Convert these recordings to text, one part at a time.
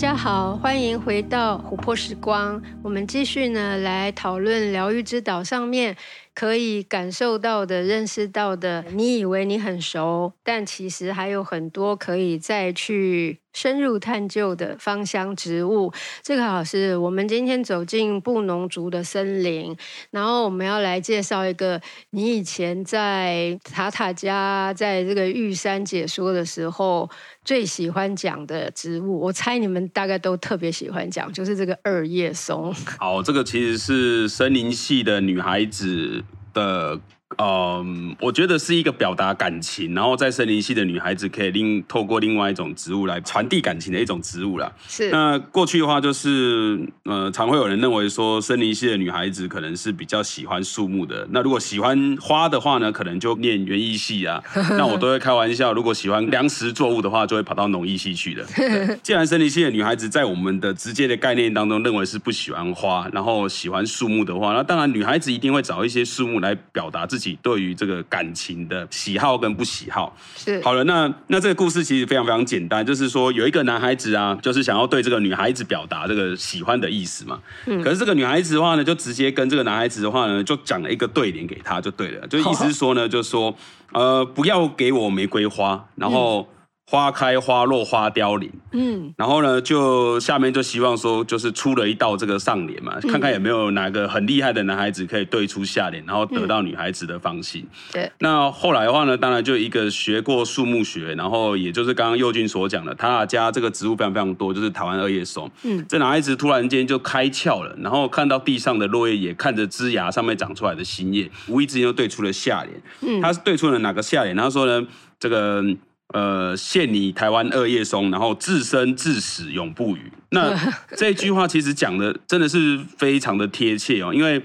大家好，欢迎回到琥珀时光。我们继续呢来讨论疗愈之岛上面可以感受到的、认识到的。你以为你很熟，但其实还有很多可以再去深入探究的芳香植物。这个好是我们今天走进布农族的森林，然后我们要来介绍一个你以前在塔塔家在这个玉山解说的时候最喜欢讲的植物。我猜你们大概都特别喜欢讲，就是这个二叶松。好，这个其实是森林系的女孩子的。嗯，我觉得是一个表达感情，然后在森林系的女孩子可以另透过另外一种植物来传递感情的一种植物啦。是。那过去的话，就是呃，常会有人认为说森林系的女孩子可能是比较喜欢树木的。那如果喜欢花的话呢，可能就念园艺系啊。那我都会开玩笑，如果喜欢粮食作物的话，就会跑到农艺系去了。既然森林系的女孩子在我们的直接的概念当中认为是不喜欢花，然后喜欢树木的话，那当然女孩子一定会找一些树木来表达自己。对于这个感情的喜好跟不喜好是好了，那那这个故事其实非常非常简单，就是说有一个男孩子啊，就是想要对这个女孩子表达这个喜欢的意思嘛。嗯。可是这个女孩子的话呢，就直接跟这个男孩子的话呢，就讲了一个对联给他，就对了，就意思是说呢，就说呃，不要给我玫瑰花，然后。花开花落花凋零，嗯，然后呢，就下面就希望说，就是出了一道这个上联嘛，嗯、看看有没有哪个很厉害的男孩子可以对出下联，然后得到女孩子的芳心。对、嗯，那后来的话呢，当然就一个学过树木学，然后也就是刚刚佑君所讲的，塔塔加这个植物非常非常多，就是台湾二叶松。嗯，这男孩子突然间就开窍了，然后看到地上的落叶，也看着枝芽上面长出来的新叶，无意之间就对出了下联。嗯，他是对出了哪个下联？他说呢，这个。呃，献你台湾二叶松，然后自生自死永不渝。那 这句话其实讲的真的是非常的贴切哦，因为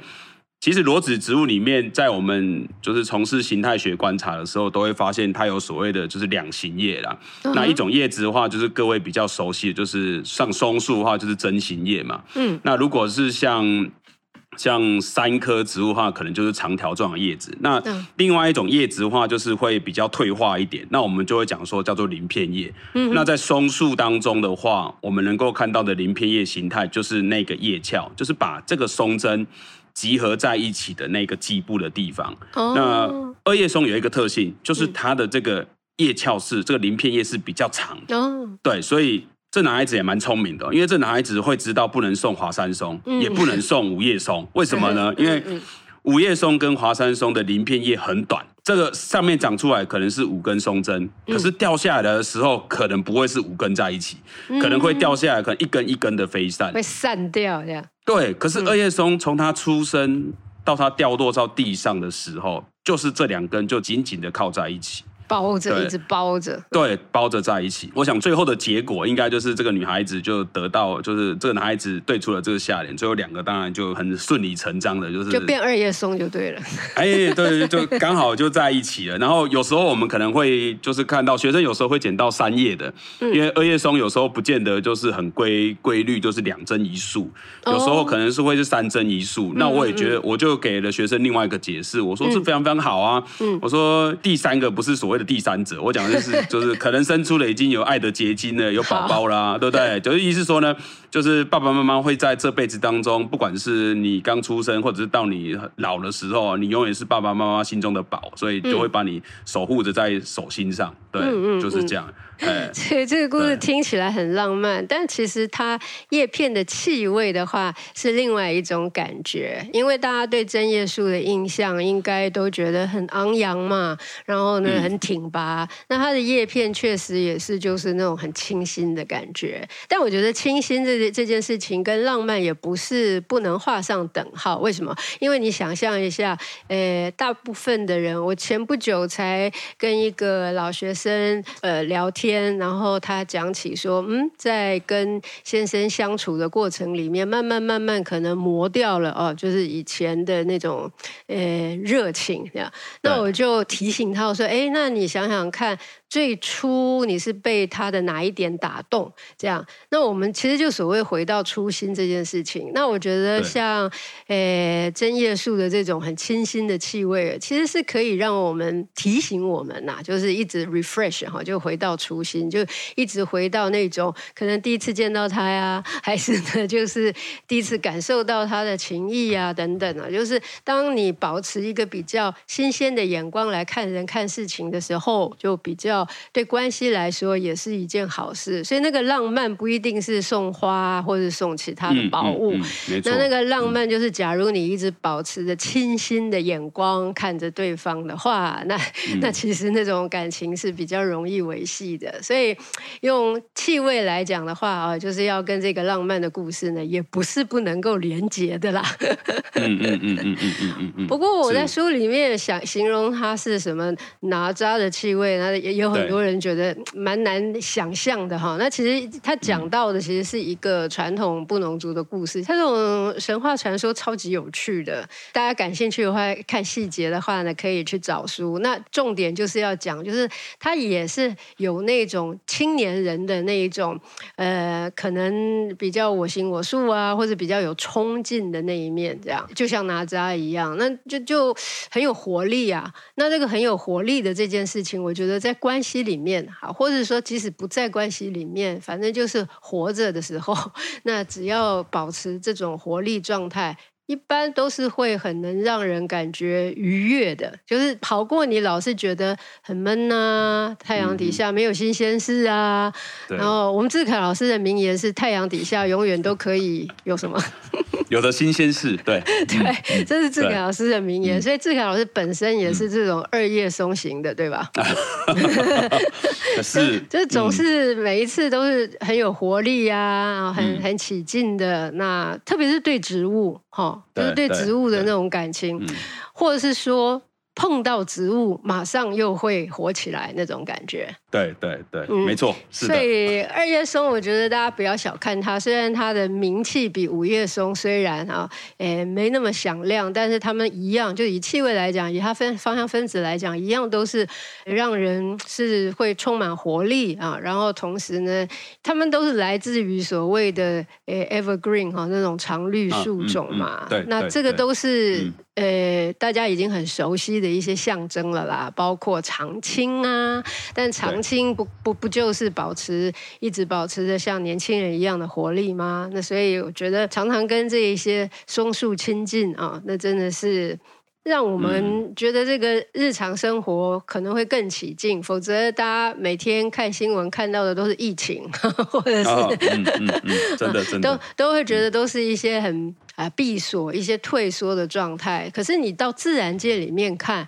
其实裸子植物里面，在我们就是从事形态学观察的时候，都会发现它有所谓的就是两型叶啦。那一种叶子的话，就是各位比较熟悉的，就是像松树的话，就是针形叶嘛。嗯，那如果是像。像三棵植物的话，可能就是长条状的叶子。那另外一种叶子的话，就是会比较退化一点。那我们就会讲说叫做鳞片叶。嗯。那在松树当中的话，我们能够看到的鳞片叶形态，就是那个叶鞘，就是把这个松针集合在一起的那个基部的地方。哦。那二叶松有一个特性，就是它的这个叶鞘是这个鳞片叶是比较长的。哦。对，所以。这男孩子也蛮聪明的，因为这男孩子会知道不能送华山松，嗯、也不能送五叶松。为什么呢？因为五叶松跟华山松的鳞片叶很短，这个上面长出来可能是五根松针，可是掉下来的时候可能不会是五根在一起，可能会掉下来，可能一根一根的飞散，会散掉这样。对，可是二叶松从它出生到它掉落到地上的时候，就是这两根就紧紧的靠在一起。包着，一直包着，对，包着在一起。我想最后的结果应该就是这个女孩子就得到，就是这个男孩子对出了这个下联，最后两个当然就很顺理成章的，就是就变二叶松就对了。哎，对，就刚好就在一起了。然后有时候我们可能会就是看到学生有时候会捡到三叶的，因为二叶松有时候不见得就是很规规律，就是两针一束，有时候可能是会是三针一束。那我也觉得，我就给了学生另外一个解释，我说是非常非常好啊。我说第三个不是所谓的第三者，我讲的就是就是可能生出了已经有爱的结晶了，有宝宝啦，对不对？就是意思说呢，就是爸爸妈妈会在这辈子当中，不管是你刚出生，或者是到你老的时候，你永远是爸爸妈妈心中的宝，所以就会把你守护着在手心上，对，就是这样。哎 所以这个故事听起来很浪漫，但其实它叶片的气味的话是另外一种感觉。因为大家对针叶树的印象应该都觉得很昂扬嘛，然后呢很挺拔。那它的叶片确实也是就是那种很清新的感觉。但我觉得清新这这件事情跟浪漫也不是不能画上等号。为什么？因为你想象一下，呃，大部分的人，我前不久才跟一个老学生呃聊天。然后他讲起说，嗯，在跟先生相处的过程里面，慢慢慢慢可能磨掉了哦，就是以前的那种呃热情这样。那我就提醒他我说，哎，那你想想看。最初你是被他的哪一点打动？这样，那我们其实就所谓回到初心这件事情。那我觉得像呃针叶树的这种很清新的气味，其实是可以让我们提醒我们呐、啊，就是一直 refresh 哈，就回到初心，就一直回到那种可能第一次见到他呀，还是呢就是第一次感受到他的情谊啊等等啊，就是当你保持一个比较新鲜的眼光来看人看事情的时候，就比较对关系来说也是一件好事。所以那个浪漫不一定是送花或者送其他的宝物，嗯嗯嗯、那那个浪漫就是假如你一直保持着清新的眼光看着对方的话，那、嗯、那其实那种感情是比较容易维系的。所以用气味来讲的话啊，就是要跟这个浪漫的故事呢，也不是不能够连结的啦。嗯嗯嗯嗯嗯嗯嗯。不过我在书里面想形容它是什么哪吒的气味，那也有很多人觉得蛮难想象的哈。那其实他讲到的其实是一个传统布农族的故事，他这种神话传说超级有趣的。大家感兴趣的话，看细节的话呢，可以去找书。那重点就是要讲，就是他也是有那种青年人的那一种，呃，可能比较我行我素啊，或者比较有冲劲的那一面，这样就像哪吒一样，那就就很有活力啊。那这个很有活力的这件事情，我觉得在关系里面，好，或者说即使不在关系里面，反正就是活着的时候，那只要保持这种活力状态。一般都是会很能让人感觉愉悦的，就是跑过你老是觉得很闷呐、啊，太阳底下没有新鲜事啊。嗯、然后我们志凯老师的名言是：太阳底下永远都可以有什么？有的新鲜事，对 对，这是志凯老师的名言。所以志凯老师本身也是这种二叶松型的，对吧？是，就总是每一次都是很有活力啊，很很起劲的。那特别是对植物，哈，就是对植物的那种感情，或者是说。碰到植物，马上又会活起来那种感觉。对对对，嗯、没错。是的。所以二叶松，我觉得大家不要小看它，虽然它的名气比五叶松虽然啊，诶没那么响亮，但是它们一样，就以气味来讲，以它分芳香分子来讲，一样都是让人是会充满活力啊。然后同时呢，它们都是来自于所谓的诶 evergreen 哈那种常绿树种嘛。啊嗯嗯、对。那这个都是。嗯呃，大家已经很熟悉的一些象征了啦，包括长青啊，但长青不不不就是保持一直保持着像年轻人一样的活力吗？那所以我觉得常常跟这一些松树亲近啊，那真的是让我们觉得这个日常生活可能会更起劲。否则大家每天看新闻看到的都是疫情，或者是、哦嗯嗯嗯、真的真的都都会觉得都是一些很。啊，闭锁一些退缩的状态。可是你到自然界里面看，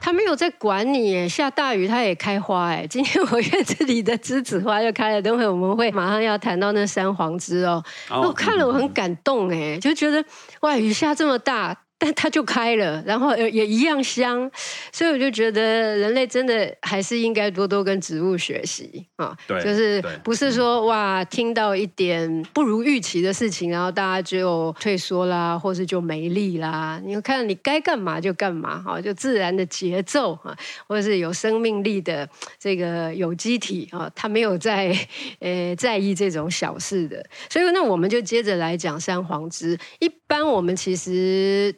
它没有在管你。下大雨它也开花。哎，今天我院子里的栀子花就开了。等会我们会马上要谈到那三黄枝哦。我看了我很感动哎，就觉得哇，雨下这么大。但它就开了，然后也一样香，所以我就觉得人类真的还是应该多多跟植物学习啊。对，就是不是说哇，听到一点不如预期的事情，然后大家就退缩啦，或是就没力啦。你看，你该干嘛就干嘛，哈，就自然的节奏啊，或者是有生命力的这个有机体啊，它没有在呃在意这种小事的。所以那我们就接着来讲三黄枝。一般我们其实。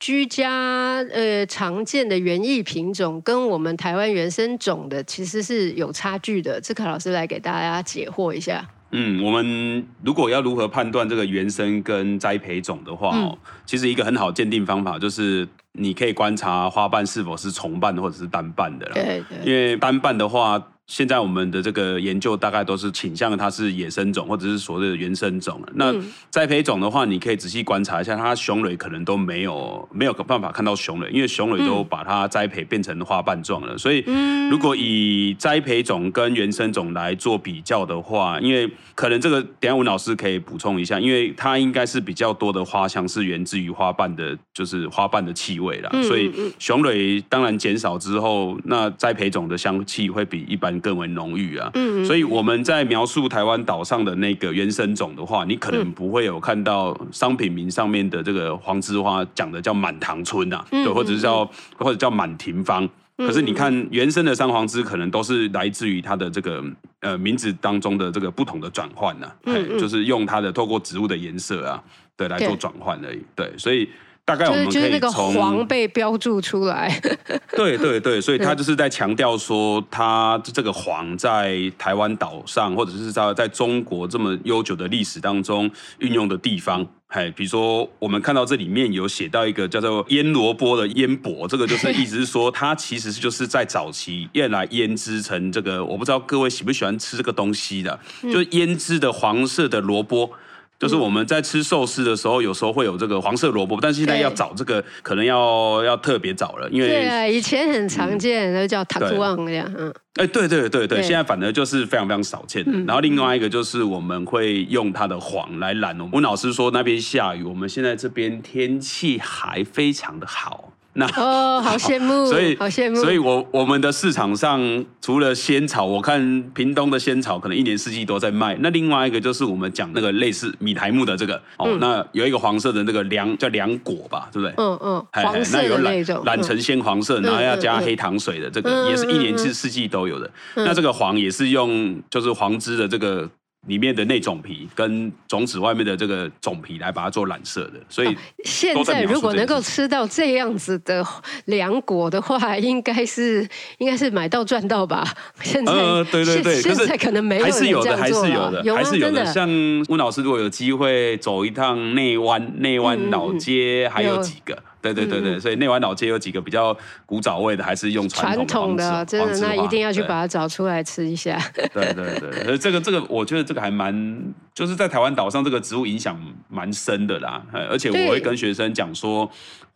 居家呃常见的园艺品种跟我们台湾原生种的其实是有差距的，志凯老师来给大家解惑一下。嗯，我们如果要如何判断这个原生跟栽培种的话，嗯、其实一个很好鉴定方法就是你可以观察花瓣是否是重瓣或者是单瓣的。对，对，因为单瓣的话。现在我们的这个研究大概都是倾向它是野生种或者是所谓的原生种。那栽培种的话，你可以仔细观察一下，它雄蕊可能都没有没有办法看到雄蕊，因为雄蕊都把它栽培变成花瓣状了。所以，如果以栽培种跟原生种来做比较的话，因为可能这个等下文老师可以补充一下，因为它应该是比较多的花香是源自于花瓣的，就是花瓣的气味啦。所以雄蕊当然减少之后，那栽培种的香气会比一般。更为浓郁啊，嗯，所以我们在描述台湾岛上的那个原生种的话，你可能不会有看到商品名上面的这个黄枝花讲的叫满堂春啊，对，或者是叫或者叫满庭芳。可是你看原生的三黄枝，可能都是来自于它的这个呃名字当中的这个不同的转换呢，就是用它的透过植物的颜色啊，对，来做转换而已。对，所所以。大概我们就是那个黄被标注出来，对对对，所以他就是在强调说，他这个黄在台湾岛上，或者是在在中国这么悠久的历史当中运用的地方，哎，比如说我们看到这里面有写到一个叫做腌萝卜的腌卜，这个就是意思是说，它其实就是在早期用来腌制成这个，我不知道各位喜不喜欢吃这个东西的，就是腌制的黄色的萝卜。就是我们在吃寿司的时候，有时候会有这个黄色萝卜，但是现在要找这个可能要要特别找了，因为对啊，以前很常见，都叫塔图旺这样，嗯，哎，对对对对，现在反而就是非常非常少见的。然后另外一个就是我们会用它的黄来染。温老师说那边下雨，我们现在这边天气还非常的好。那哦，好羡慕，所以好羡慕，所以我我们的市场上除了仙草，我看屏东的仙草可能一年四季都在卖。那另外一个就是我们讲那个类似米苔木的这个哦，嗯、那有一个黄色的那个凉叫凉果吧，对不对？嗯嗯，黄色的那种，染成鲜黄色，然后要加黑糖水的这个，也是一年四四季都有的。那这个黄也是用就是黄枝的这个。里面的内种皮跟种子外面的这个种皮来把它做染色的，所以现在如果能够吃到这样子的凉果的话，应该是应该是买到赚到吧？现在呃，对对对，现在可能没有还是有的，还是有的，有还是有的。像温老师如果有机会走一趟内湾内湾老街，还有几个。对对对对，所以内湾老街有几个比较古早味的，还是用传统的，传统的，真的，那一定要去把它找出来吃一下。对对对，所以这个这个，我觉得这个还蛮，就是在台湾岛上这个植物影响蛮深的啦。而且我会跟学生讲说，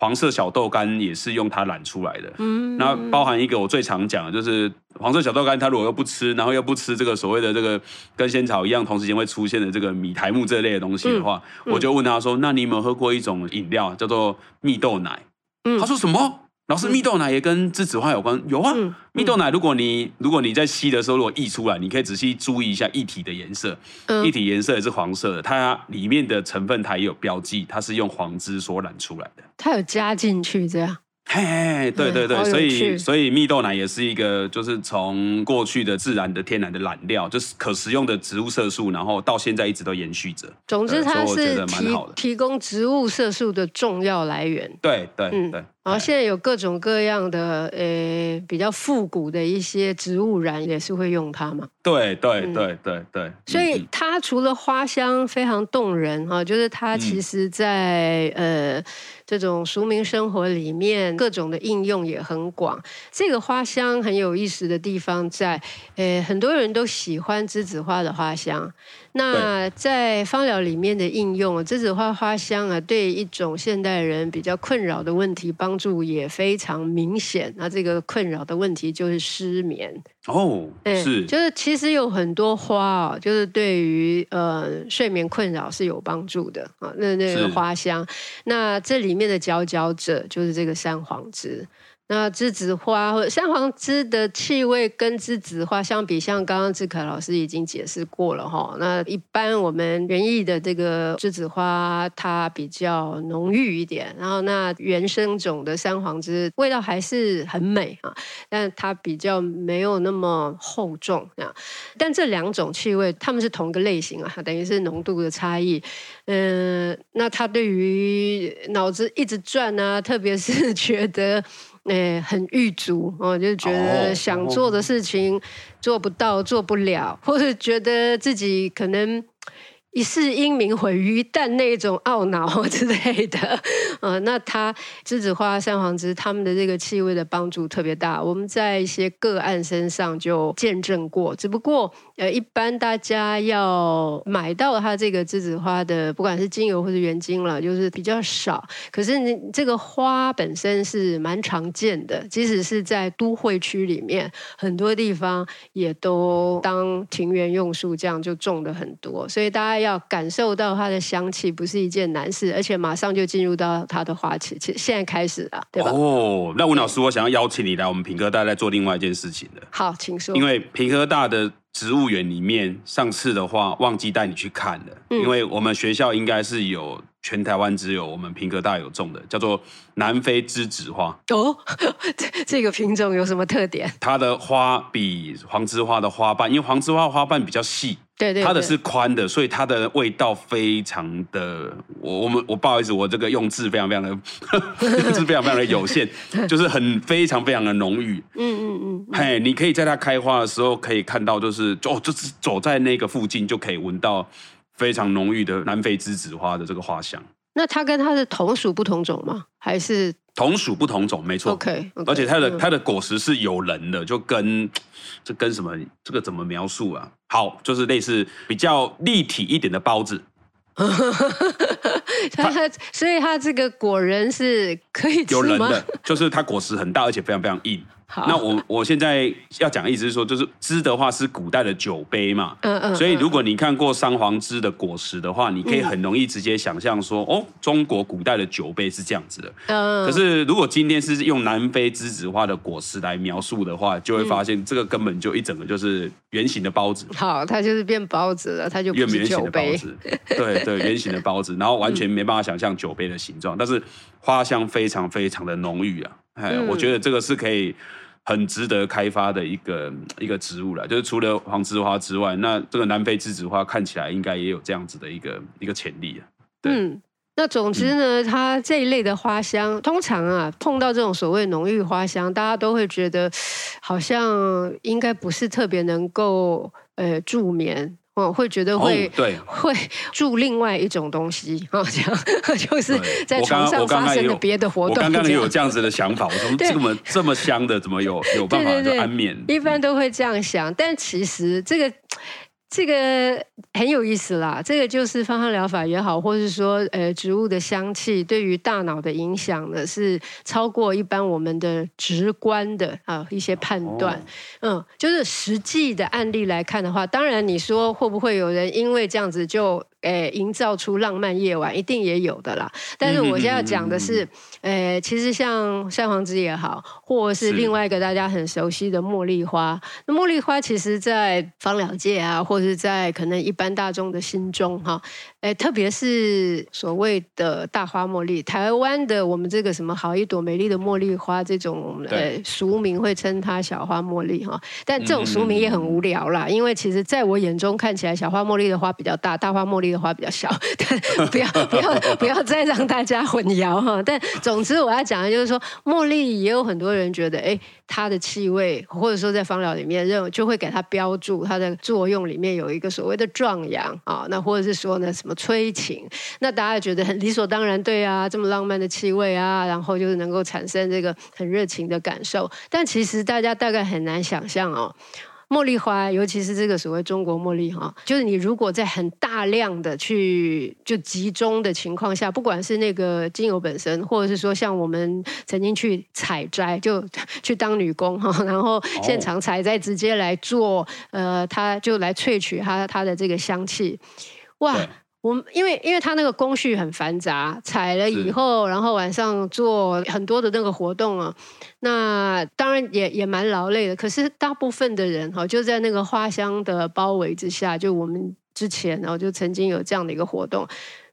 黄色小豆干也是用它染出来的。嗯，那包含一个我最常讲的就是。黄色小豆干，它如果又不吃，然后又不吃这个所谓的这个跟仙草一样，同时间会出现的这个米苔木这类的东西的话，嗯嗯、我就问他说：“那你有没有喝过一种饮料叫做蜜豆奶？”嗯、他说：“什么？老师，蜜豆奶也跟栀子花有关？有啊，嗯、蜜豆奶如果你如果你在吸的时候，如果溢出来，你可以仔细注意一下液体的颜色，液体颜色也是黄色的，它里面的成分它也有标记，它是用黄汁所染出来的，它有加进去这样。”嘿，嘿，对对对，所以所以蜜豆奶也是一个，就是从过去的自然的天然的染料，就是可食用的植物色素，然后到现在一直都延续着。总之，它是提提供植物色素的重要来源。对对对。对然后现在有各种各样的呃比较复古的一些植物染，也是会用它嘛？对对对对对。所以它除了花香非常动人哈，就是它其实在呃这种俗民生活里面各种的应用也很广。这个花香很有意思的地方在，呃很多人都喜欢栀子花的花香。那在芳疗里面的应用，栀子花花香啊，对一种现代人比较困扰的问题帮助也非常明显。那这个困扰的问题就是失眠哦，是，就是其实有很多花啊，就是对于呃睡眠困扰是有帮助的啊。那那个花香，那这里面的佼佼者就是这个三黄枝。那栀子花或者三黄枝的气味跟栀子花相比，像刚刚志凯老师已经解释过了哈。那一般我们园艺的这个栀子花，它比较浓郁一点，然后那原生种的三黄枝味道还是很美啊，但它比较没有那么厚重啊。但这两种气味，它们是同一个类型啊，等于是浓度的差异。嗯，那它对于脑子一直转啊，特别是觉得。诶，很郁卒哦，就觉得想做的事情做不到、做不了，或者觉得自己可能。一世英名毁于一旦那种懊恼 之类的，呃，那它栀子花、三黄枝它们的这个气味的帮助特别大，我们在一些个案身上就见证过。只不过，呃，一般大家要买到它这个栀子花的，不管是精油或者原精了，就是比较少。可是你这个花本身是蛮常见的，即使是在都会区里面，很多地方也都当庭园用树，这样就种的很多，所以大家。要感受到它的香气不是一件难事，而且马上就进入到它的花期，其实现在开始了，对吧？哦，那吴老师，我想要邀请你来我们平科大来做另外一件事情的。好，请说。因为平科大的植物园里面，上次的话忘记带你去看了，嗯、因为我们学校应该是有全台湾只有我们平科大有种的，叫做南非栀子花。哦，这这个品种有什么特点？它的花比黄栀花的花瓣，因为黄栀花的花瓣比较细。对，对对，它的是宽的，所以它的味道非常的，我我们我不好意思，我这个用字非常非常的，用 字非常非常的有限，就是很非常非常的浓郁。嗯嗯嗯，嘿，你可以在它开花的时候可以看到，就是哦，就是走在那个附近就可以闻到非常浓郁的南非栀子花的这个花香。那它跟它的同属不同种吗？还是同属不同种？没错。OK，, okay 而且它的、嗯、它的果实是有人的，就跟这跟什么？这个怎么描述啊？好，就是类似比较立体一点的包子。它它所以它这个果仁是可以吃吗？有人的，就是它果实很大，而且非常非常硬。好那我我现在要讲的意思是说，就是栀的话是古代的酒杯嘛，嗯嗯，所以如果你看过三黄栀的果实的话，你可以很容易直接想象说，哦，中国古代的酒杯是这样子的。嗯，可是如果今天是用南非栀子花的果实来描述的话，就会发现这个根本就一整个就是圆形的包子。好，它就是变包子了，它就变圆形的包子。对对，圆形的包子，然后完全没办法想象酒杯的形状，但是花香非常非常的浓郁啊。哎，我觉得这个是可以。很值得开发的一个一个植物了，就是除了黄栀花之外，那这个南非栀子花看起来应该也有这样子的一个一个潜力啊。嗯，那总之呢，它这一类的花香，通常啊碰到这种所谓浓郁花香，大家都会觉得好像应该不是特别能够呃助眠。我会觉得会、哦、对会住另外一种东西啊，这样 就是在床上发生的别的活动。我刚刚也有这样子的想法，我说这么这么香的，怎么有有办法就安眠？一般都会这样想，但其实这个。这个很有意思啦，这个就是芳香疗法也好，或是说呃植物的香气对于大脑的影响呢，是超过一般我们的直观的啊一些判断。哦、嗯，就是实际的案例来看的话，当然你说会不会有人因为这样子就。诶，营造出浪漫夜晚，一定也有的啦。但是我现在要讲的是，诶，其实像山黄子也好，或是另外一个大家很熟悉的茉莉花。那茉莉花其实，在芳疗界啊，或者是在可能一般大众的心中，哈。诶，特别是所谓的大花茉莉，台湾的我们这个什么好一朵美丽的茉莉花，这种呃对俗名会称它小花茉莉哈，但这种俗名也很无聊啦，嗯、因为其实在我眼中看起来，小花茉莉的花比较大，大花茉莉的花比较小，但不要 不要不要再让大家混淆哈。但总之我要讲的就是说，茉莉也有很多人觉得，哎，它的气味或者说在芳疗里面认为就会给它标注它的作用里面有一个所谓的壮阳啊，那或者是说呢什么。催情，那大家觉得很理所当然，对啊，这么浪漫的气味啊，然后就是能够产生这个很热情的感受。但其实大家大概很难想象哦，茉莉花，尤其是这个所谓中国茉莉哈，就是你如果在很大量的去就集中的情况下，不管是那个精油本身，或者是说像我们曾经去采摘，就 去当女工哈，然后现场采摘，直接来做，呃，它就来萃取它它的这个香气，哇。我们因为因为它那个工序很繁杂，采了以后，然后晚上做很多的那个活动啊，那当然也也蛮劳累的。可是大部分的人哈，就在那个花香的包围之下，就我们之前然后就曾经有这样的一个活动，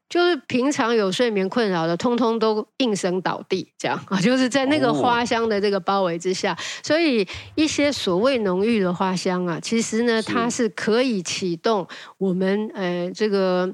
就是平常有睡眠困扰的，通通都应声倒地，这样啊，就是在那个花香的这个包围之下，所以一些所谓浓郁的花香啊，其实呢，它是可以启动我们呃这个。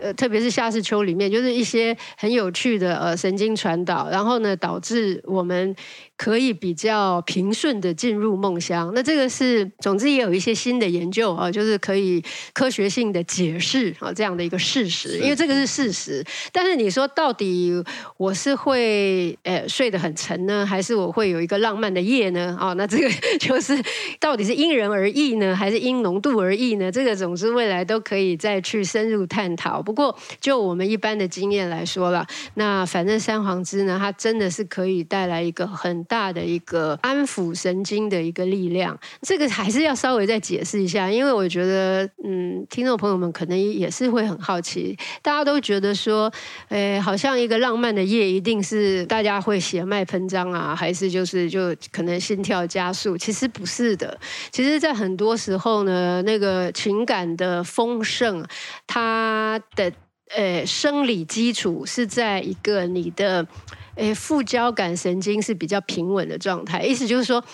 呃，特别是夏至秋里面，就是一些很有趣的呃神经传导，然后呢，导致我们。可以比较平顺的进入梦乡，那这个是，总之也有一些新的研究啊，就是可以科学性的解释啊这样的一个事实，因为这个是事实。但是你说到底我是会呃睡得很沉呢，还是我会有一个浪漫的夜呢？哦，那这个就是到底是因人而异呢，还是因浓度而异呢？这个总之未来都可以再去深入探讨。不过就我们一般的经验来说了，那反正三黄栀呢，它真的是可以带来一个很大的一个安抚神经的一个力量。这个还是要稍微再解释一下，因为我觉得，嗯，听众朋友们可能也是会很好奇，大家都觉得说，诶，好像一个浪漫的夜一定是大家会血脉喷张啊，还是就是就可能心跳加速？其实不是的，其实，在很多时候呢，那个情感的丰盛，它的。呃，生理基础是在一个你的，诶，副交感神经是比较平稳的状态，意思就是说，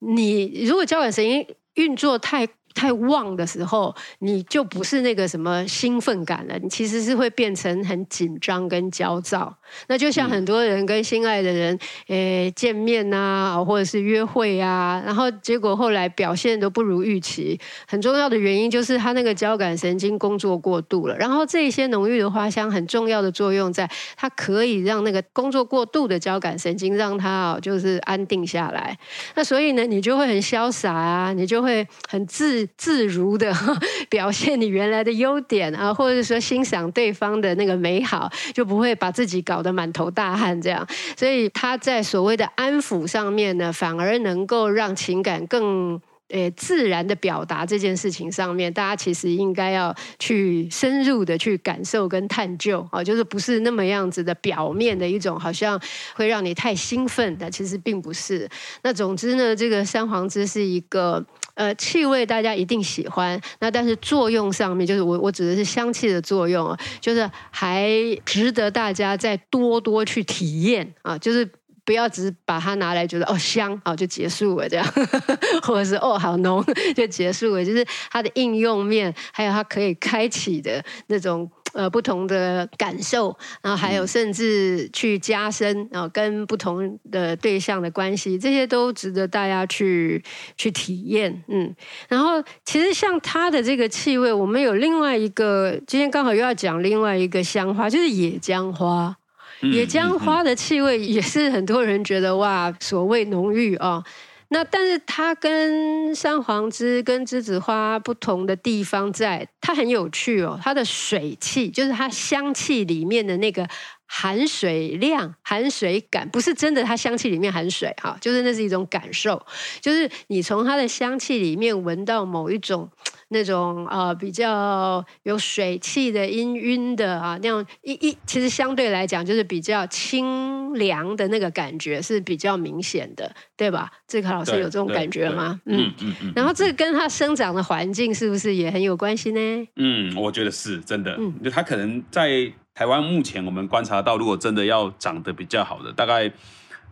你如果交感神经运作太。太旺的时候，你就不是那个什么兴奋感了，你其实是会变成很紧张跟焦躁。那就像很多人跟心爱的人，诶、欸、见面啊，或者是约会啊，然后结果后来表现都不如预期。很重要的原因就是他那个交感神经工作过度了。然后这些浓郁的花香，很重要的作用在，它可以让那个工作过度的交感神经让它就是安定下来。那所以呢，你就会很潇洒啊，你就会很自。自如的 表现你原来的优点啊，或者说欣赏对方的那个美好，就不会把自己搞得满头大汗这样。所以他在所谓的安抚上面呢，反而能够让情感更。诶，自然的表达这件事情上面，大家其实应该要去深入的去感受跟探究啊，就是不是那么样子的表面的一种，好像会让你太兴奋的，其实并不是。那总之呢，这个三黄栀是一个呃气味，大家一定喜欢。那但是作用上面，就是我我指的是香气的作用啊，就是还值得大家再多多去体验啊，就是。不要只是把它拿来觉得哦香哦就结束了这样，或者是哦好浓 就结束了，就是它的应用面，还有它可以开启的那种呃不同的感受，然后还有甚至去加深啊跟不同的对象的关系，这些都值得大家去去体验。嗯，然后其实像它的这个气味，我们有另外一个，今天刚好又要讲另外一个香花，就是野姜花。野姜花的气味也是很多人觉得哇，所谓浓郁哦。那但是它跟山黄枝跟栀子花不同的地方在，它很有趣哦。它的水气就是它香气里面的那个含水量、含水感，不是真的它香气里面含水哈，就是那是一种感受，就是你从它的香气里面闻到某一种。那种呃比较有水汽的氤氲的啊，那样一一其实相对来讲就是比较清凉的那个感觉是比较明显的，对吧？智凯老师有这种感觉吗？嗯嗯嗯。然后这个跟它生长的环境是不是也很有关系呢？嗯，我觉得是真的。嗯，就它可能在台湾目前我们观察到，如果真的要长得比较好的，大概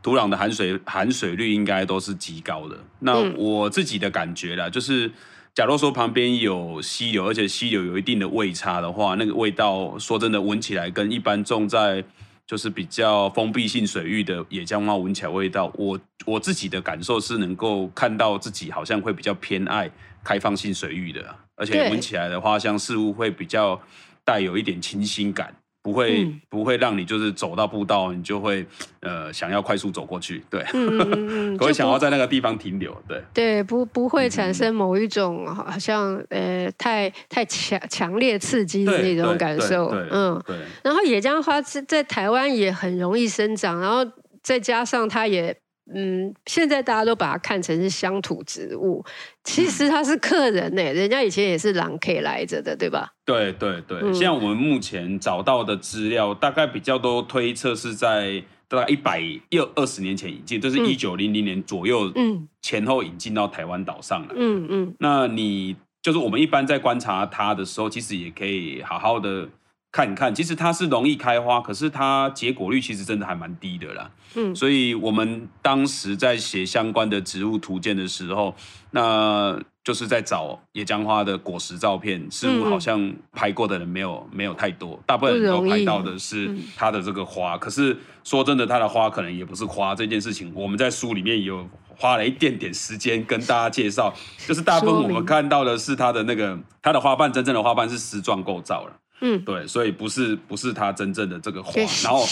土壤的含水含水率应该都是极高的。那我自己的感觉啦，就是。假如说旁边有溪流，而且溪流有一定的味差的话，那个味道说真的闻起来跟一般种在就是比较封闭性水域的野姜花闻起来味道，我我自己的感受是能够看到自己好像会比较偏爱开放性水域的，而且闻起来的花香似乎会比较带有一点清新感。不会、嗯、不会让你就是走到步道，你就会呃想要快速走过去，对，嗯嗯嗯，会想要在那个地方停留，对，对，不不会产生某一种好像呃太太强强烈刺激的那种感受，嗯，对。然后野姜花在台湾也很容易生长，然后再加上它也。嗯，现在大家都把它看成是乡土植物，其实它是客人呢，人家以前也是狼可以来着的，对吧？对对对，像我们目前找到的资料，大概比较多推测是在大概一百又二十年前引进，就是一九零零年左右，嗯，前后引进到台湾岛上来，嗯嗯。那你就是我们一般在观察它的时候，其实也可以好好的。看一看，其实它是容易开花，可是它结果率其实真的还蛮低的啦。嗯，所以我们当时在写相关的植物图鉴的时候，那就是在找野姜花的果实照片，似乎好像拍过的人没有没有太多，大部分人都拍到的是它的这个花。可是说真的，它的花可能也不是花这件事情，我们在书里面有花了一点点时间跟大家介绍，就是大部分我们看到的是它的那个它的花瓣，真正的花瓣是丝状构造了。嗯，对，所以不是不是它真正的这个花，然后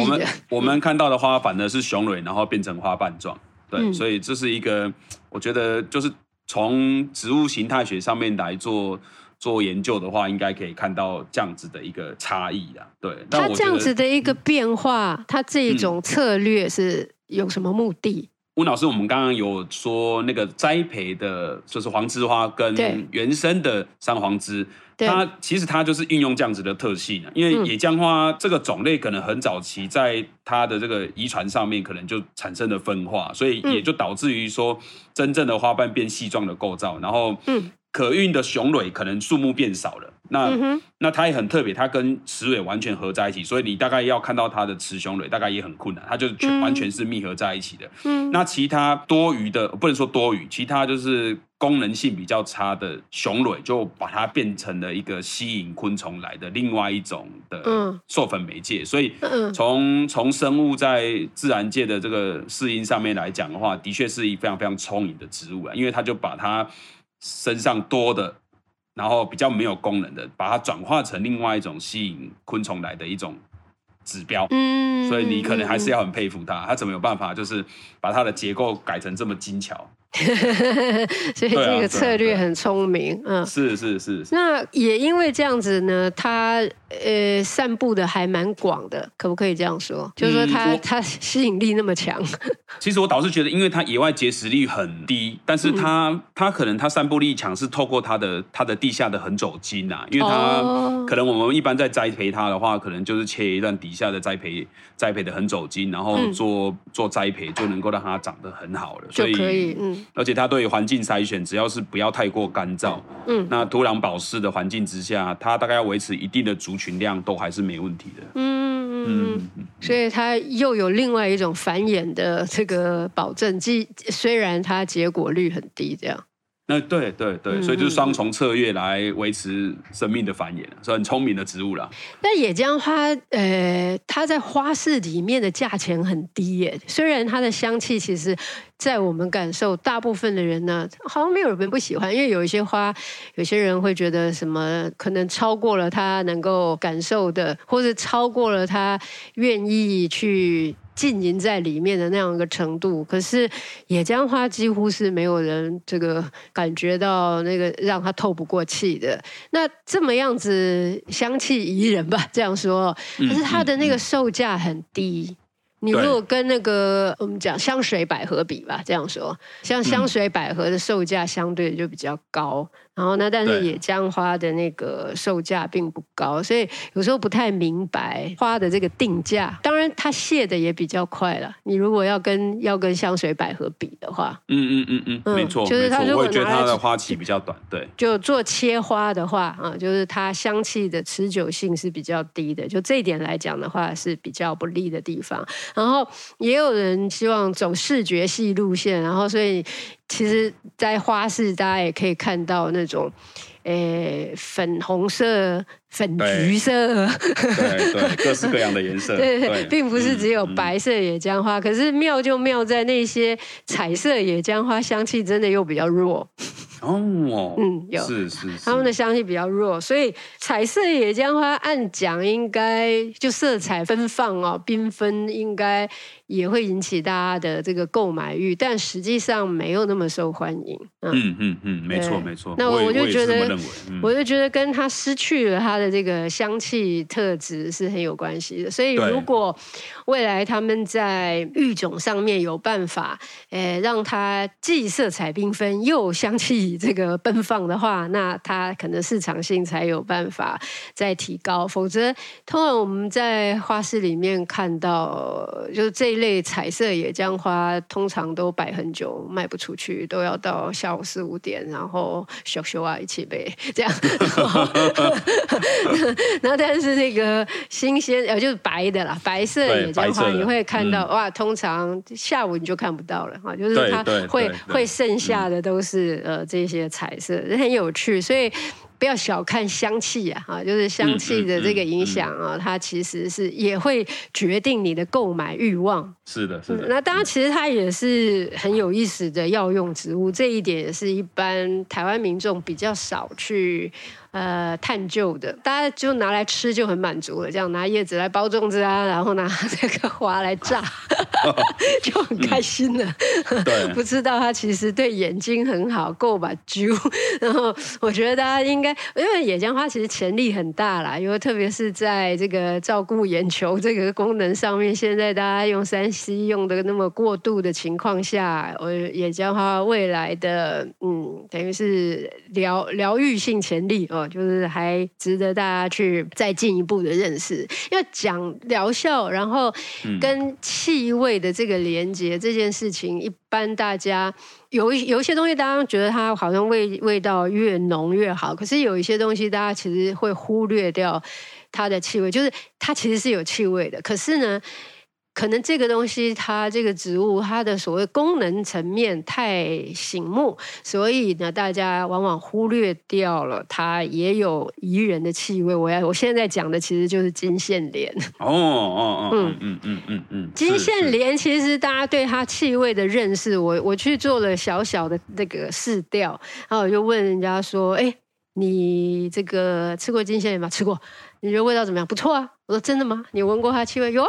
我们我们看到的花反而是雄蕊，然后变成花瓣状。对，嗯、所以这是一个，我觉得就是从植物形态学上面来做做研究的话，应该可以看到这样子的一个差异的。对，它这样子的一个变化，它这一种策略是有什么目的？温老师，我们刚刚有说那个栽培的，就是黄枝花跟原生的三黄枝，它其实它就是运用这样子的特性，因为野姜花这个种类可能很早期在它的这个遗传上面可能就产生了分化，所以也就导致于说真正的花瓣变细状的构造，然后可运的雄蕊可能数目变少了。那、嗯、那它也很特别，它跟雌蕊完全合在一起，所以你大概要看到它的雌雄蕊，大概也很困难，它就全完全是密合在一起的。嗯，那其他多余的不能说多余，其他就是功能性比较差的雄蕊，就把它变成了一个吸引昆虫来的另外一种的授粉媒介。所以从从生物在自然界的这个适应上面来讲的话，的确是一非常非常聪明的植物啊，因为它就把它身上多的。然后比较没有功能的，把它转化成另外一种吸引昆虫来的一种指标。嗯，所以你可能还是要很佩服它，它怎么有办法就是把它的结构改成这么精巧。所以这个策略很聪明，嗯，是是是。那也因为这样子呢，它呃散布的还蛮广的，可不可以这样说？就是说它它吸引力那么强。其实我倒是觉得，因为它野外结实力很低，但是它它可能它散布力强是透过它的它的地下的横走茎啊，因为它可能我们一般在栽培它的话，可能就是切一段底下的栽培栽培的横走茎，然后做做栽培就能够让它长得很好了，所以可以嗯。而且它对环境筛选，只要是不要太过干燥，嗯，那土壤保湿的环境之下，它大概要维持一定的族群量，都还是没问题的。嗯嗯，所以它又有另外一种繁衍的这个保证，既虽然它结果率很低，这样。那对对对，所以就是双重策略来维持生命的繁衍，是很聪明的植物啦。那野姜花，呃，它在花市里面的价钱很低耶。虽然它的香气，其实，在我们感受，大部分的人呢，好像没有人不喜欢，因为有一些花，有些人会觉得什么，可能超过了他能够感受的，或者超过了他愿意去。浸淫在里面的那样一个程度，可是野姜花几乎是没有人这个感觉到那个让它透不过气的。那这么样子香气宜人吧，这样说，可是它的那个售价很低。你如果跟那个我们讲香水百合比吧，这样说，像香水百合的售价相对就比较高。然后呢，但是野姜花的那个售价并不高，所以有时候不太明白花的这个定价。当然，它谢的也比较快了。你如果要跟要跟香水百合比的话，嗯嗯嗯嗯，没错，就是它如果觉得它的花期比较短，对，就做切花的话啊，就是它香气的持久性是比较低的。就这一点来讲的话，是比较不利的地方。然后也有人希望走视觉系路线，然后所以。其实，在花市，大家也可以看到那种，诶，粉红色。粉橘色，对对，各式各样的颜色，对对，并不是只有白色野姜花，可是妙就妙在那些彩色野姜花香气真的又比较弱。哦，嗯，有是是，他们的香气比较弱，所以彩色野姜花按讲应该就色彩奔放哦，缤纷，应该也会引起大家的这个购买欲，但实际上没有那么受欢迎。嗯嗯嗯，没错没错。那我就觉得，我就觉得跟它失去了它的。这个香气特质是很有关系的，所以如果未来他们在育种上面有办法，诶，让它既色彩缤纷又香气这个奔放的话，那它可能市场性才有办法再提高。否则，通常我们在花市里面看到，就是这一类彩色野姜花，通常都摆很久卖不出去，都要到下午四五点，然后咻咻啊一起背这样。然后，但是那个新鲜呃，就是白的啦，白色野姜花你会看到哇，通常下午你就看不到了哈，就是它会会剩下的都是呃这些彩色，很有趣，所以。不要小看香气啊，哈，就是香气的这个影响啊，它其实是也会决定你的购买欲望。是的，是的。那当然，其实它也是很有意思的药用植物，这一点也是一般台湾民众比较少去呃探究的，大家就拿来吃就很满足了。这样拿叶子来包粽子啊，然后拿这个花来炸，就很开心了。对，不知道它其实对眼睛很好，够吧啾。然后我觉得大家应该，因为野姜花其实潜力很大啦，因为特别是在这个照顾眼球这个功能上面，现在大家用三 C 用的那么过度的情况下，我野姜花未来的嗯，等于是疗疗愈性潜力哦，就是还值得大家去再进一步的认识。因为讲疗效，然后跟气味的这个连接这件事情，一般大家有一有一些东西，大家觉得它好像味味道越浓越好，可是有一些东西，大家其实会忽略掉它的气味，就是它其实是有气味的，可是呢。可能这个东西，它这个植物，它的所谓功能层面太醒目，所以呢，大家往往忽略掉了它也有宜人的气味。我要我现在讲的其实就是金线莲。哦哦哦，嗯嗯嗯嗯嗯，金线莲其实大家对它气味的认识，我我去做了小小的那个试调，然后我就问人家说：“哎，你这个吃过金线莲吗？吃过。”你觉得味道怎么样？不错啊！我说真的吗？你闻过它气味？有。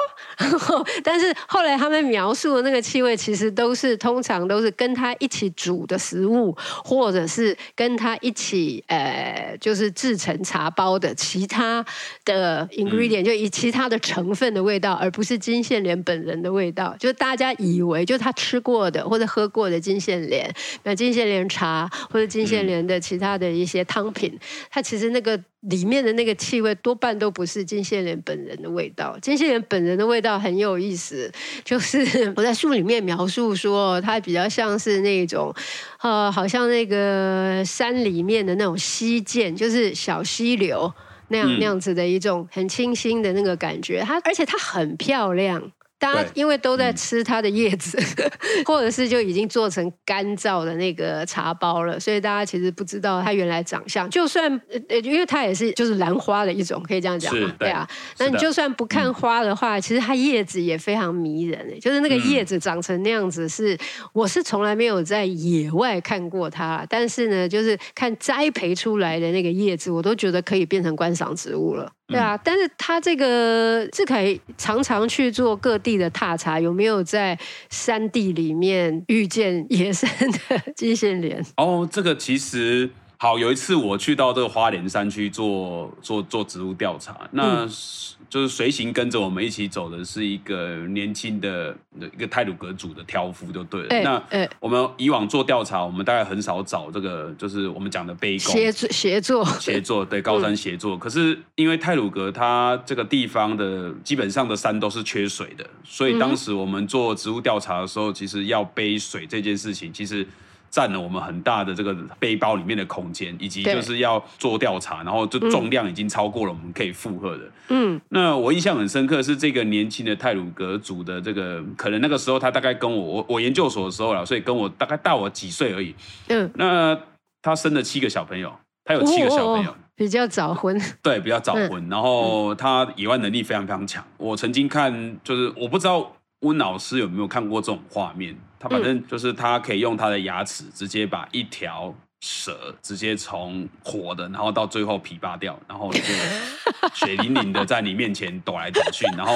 但是后来他们描述的那个气味，其实都是通常都是跟它一起煮的食物，或者是跟它一起呃，就是制成茶包的其他的 ingredient，就以其他的成分的味道，而不是金线莲本人的味道。就大家以为，就他吃过的或者喝过的金线莲，那金线莲茶或者金线莲的其他的一些汤品，它其实那个。里面的那个气味多半都不是金线莲本人的味道。金线莲本人的味道很有意思，就是我在书里面描述说，它比较像是那种，呃，好像那个山里面的那种溪涧，就是小溪流那样那样子的一种很清新的那个感觉。它而且它很漂亮。大家因为都在吃它的叶子，嗯、或者是就已经做成干燥的那个茶包了，所以大家其实不知道它原来长相。就算呃，因为它也是就是兰花的一种，可以这样讲嘛，对，对啊。那你就算不看花的话，嗯、其实它叶子也非常迷人，就是那个叶子长成那样子是，是、嗯、我是从来没有在野外看过它，但是呢，就是看栽培出来的那个叶子，我都觉得可以变成观赏植物了。对啊，但是他这个志凯常常去做各地的踏查，有没有在山地里面遇见野生的金线莲？哦，这个其实好，有一次我去到这个花莲山区做做做植物调查，那。嗯就是随行跟着我们一起走的是一个年轻的一个泰鲁格族的挑夫，就对了。欸、那我们以往做调查，我们大概很少找这个，就是我们讲的背工协作协作 协作，对，高山协作。嗯、可是因为泰鲁格它这个地方的基本上的山都是缺水的，所以当时我们做植物调查的时候，其实要背水这件事情，其实。占了我们很大的这个背包里面的空间，以及就是要做调查，然后就重量已经超过了我们可以负荷的。嗯，那我印象很深刻是这个年轻的泰鲁格族的这个，可能那个时候他大概跟我我我研究所的时候了，所以跟我大概大我几岁而已。嗯，那他生了七个小朋友，他有七个小朋友，哦哦比较早婚。对，比较早婚，嗯、然后他野外能力非常非常强。我曾经看，就是我不知道温老师有没有看过这种画面。他反正就是他可以用他的牙齿直接把一条蛇直接从活的，然后到最后皮扒掉，然后就血淋淋的在你面前抖来抖去，然后。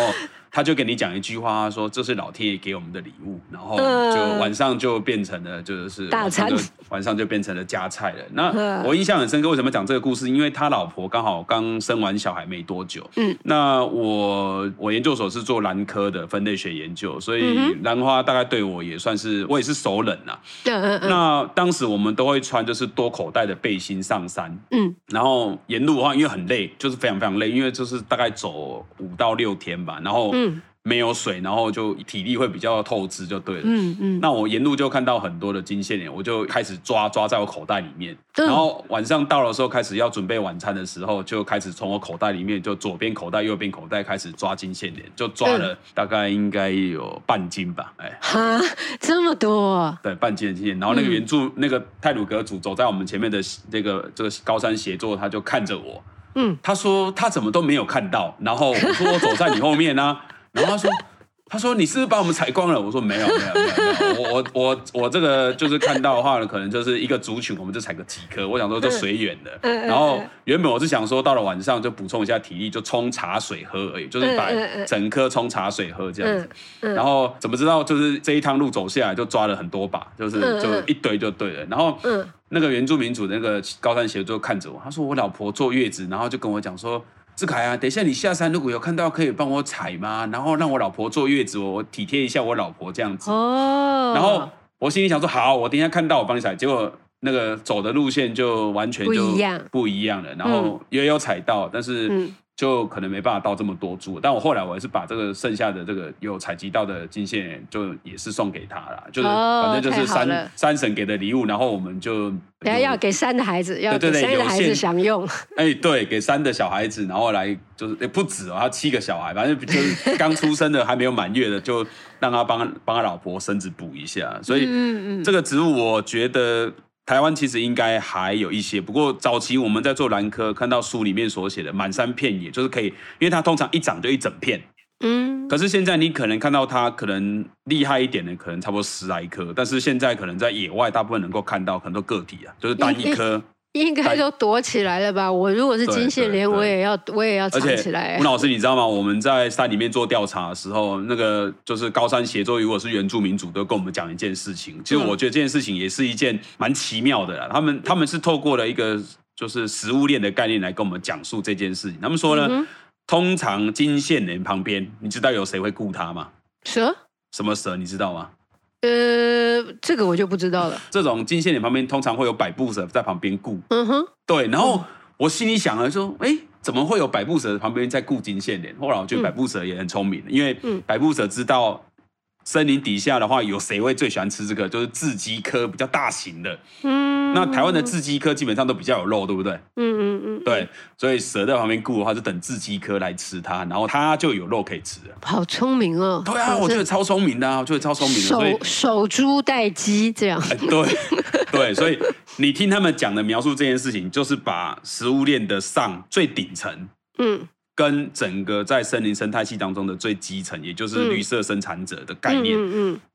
他就跟你讲一句话，他说，这是老天爷给我们的礼物，然后就晚上就变成了就是大餐，晚上就变成了加菜了。那我印象很深刻，为什么讲这个故事？因为他老婆刚好刚生完小孩没多久。嗯，那我我研究所是做兰科的分类学研究，所以兰花大概对我也算是我也是熟人呐。嗯嗯嗯。那当时我们都会穿就是多口袋的背心上山。嗯。然后沿路的话，因为很累，就是非常非常累，因为就是大概走五到六天吧，然后。嗯，没有水，然后就体力会比较透支，就对了。嗯嗯。那我沿路就看到很多的金线莲，我就开始抓，抓在我口袋里面。然后晚上到的时候，开始要准备晚餐的时候，就开始从我口袋里面，就左边口袋、右边口袋开始抓金线莲，就抓了大概应该有半斤吧。哎，哈，这么多？对，半斤的金线莲。然后那个原著、嗯、那个泰鲁格主走在我们前面的这个这个高山协作，他就看着我。嗯，他说他怎么都没有看到，然后我说我走在你后面呢、啊，然后他说他说：“你是不是把我们采光了？”我说：“没有，没有，没有，没有。我我我我这个就是看到的话呢，可能就是一个族群，我们就采个几颗。我想说就随缘的。然后原本我是想说，到了晚上就补充一下体力，就冲茶水喝而已，就是把整颗冲茶水喝这样子。然后怎么知道，就是这一趟路走下来，就抓了很多把，就是就一堆就对了。然后那个原住民族的那个高山协就看着我，他说：“我老婆坐月子，然后就跟我讲说。”志凯啊，等一下你下山如果有看到，可以帮我采吗？然后让我老婆坐月子，我体贴一下我老婆这样子。哦。然后我心里想说，好，我等一下看到我帮你采。结果那个走的路线就完全就不一样，不一样了。然后也有踩到，但是。嗯就可能没办法到这么多株，但我后来我还是把这个剩下的这个有采集到的金线，就也是送给他了，就是反正就是三三神给的礼物，然后我们就等下要给三的孩子，要给三的孩子享用。哎，对，给三的小孩子，然后来就是也不止哦，他七个小孩，反正就是 刚出生的还没有满月的，就让他帮帮他老婆生子补一下。所以这个植物我觉得。台湾其实应该还有一些，不过早期我们在做兰科，看到书里面所写的满山遍野，就是可以，因为它通常一长就一整片，嗯，可是现在你可能看到它可能厉害一点的，可能差不多十来棵，但是现在可能在野外大部分能够看到很多个体啊，就是单一颗。应该都躲起来了吧？我如果是金线莲，我也要我也要藏起来。吴老师，你知道吗？我们在山里面做调查的时候，那个就是高山协作，如果是原住民族，都跟我们讲一件事情。其实我觉得这件事情也是一件蛮奇妙的啦。他们他们是透过了一个就是食物链的概念来跟我们讲述这件事情。他们说呢，嗯、通常金线莲旁边，你知道有谁会顾它吗？蛇？什么蛇？你知道吗？呃，这个我就不知道了。这种金线莲旁边通常会有百步蛇在旁边顾。嗯哼，对。然后我心里想了说，哎，怎么会有百步蛇旁边在顾金线莲？后来我觉得百步蛇也很聪明，因为百步蛇知道。森林底下的话，有谁会最喜欢吃这个？就是雉鸡科比较大型的。嗯，那台湾的雉鸡科基本上都比较有肉，对不对？嗯嗯嗯。对，所以蛇在旁边顾的话，就等雉鸡科来吃它，然后它就有肉可以吃了。好聪明哦！对啊，我觉得超聪明的啊，我觉得超聪明的。守守株待鸡这样。对 对，所以你听他们讲的描述这件事情，就是把食物链的上最顶层，嗯。跟整个在森林生态系当中的最基层，也就是绿色生产者的概念，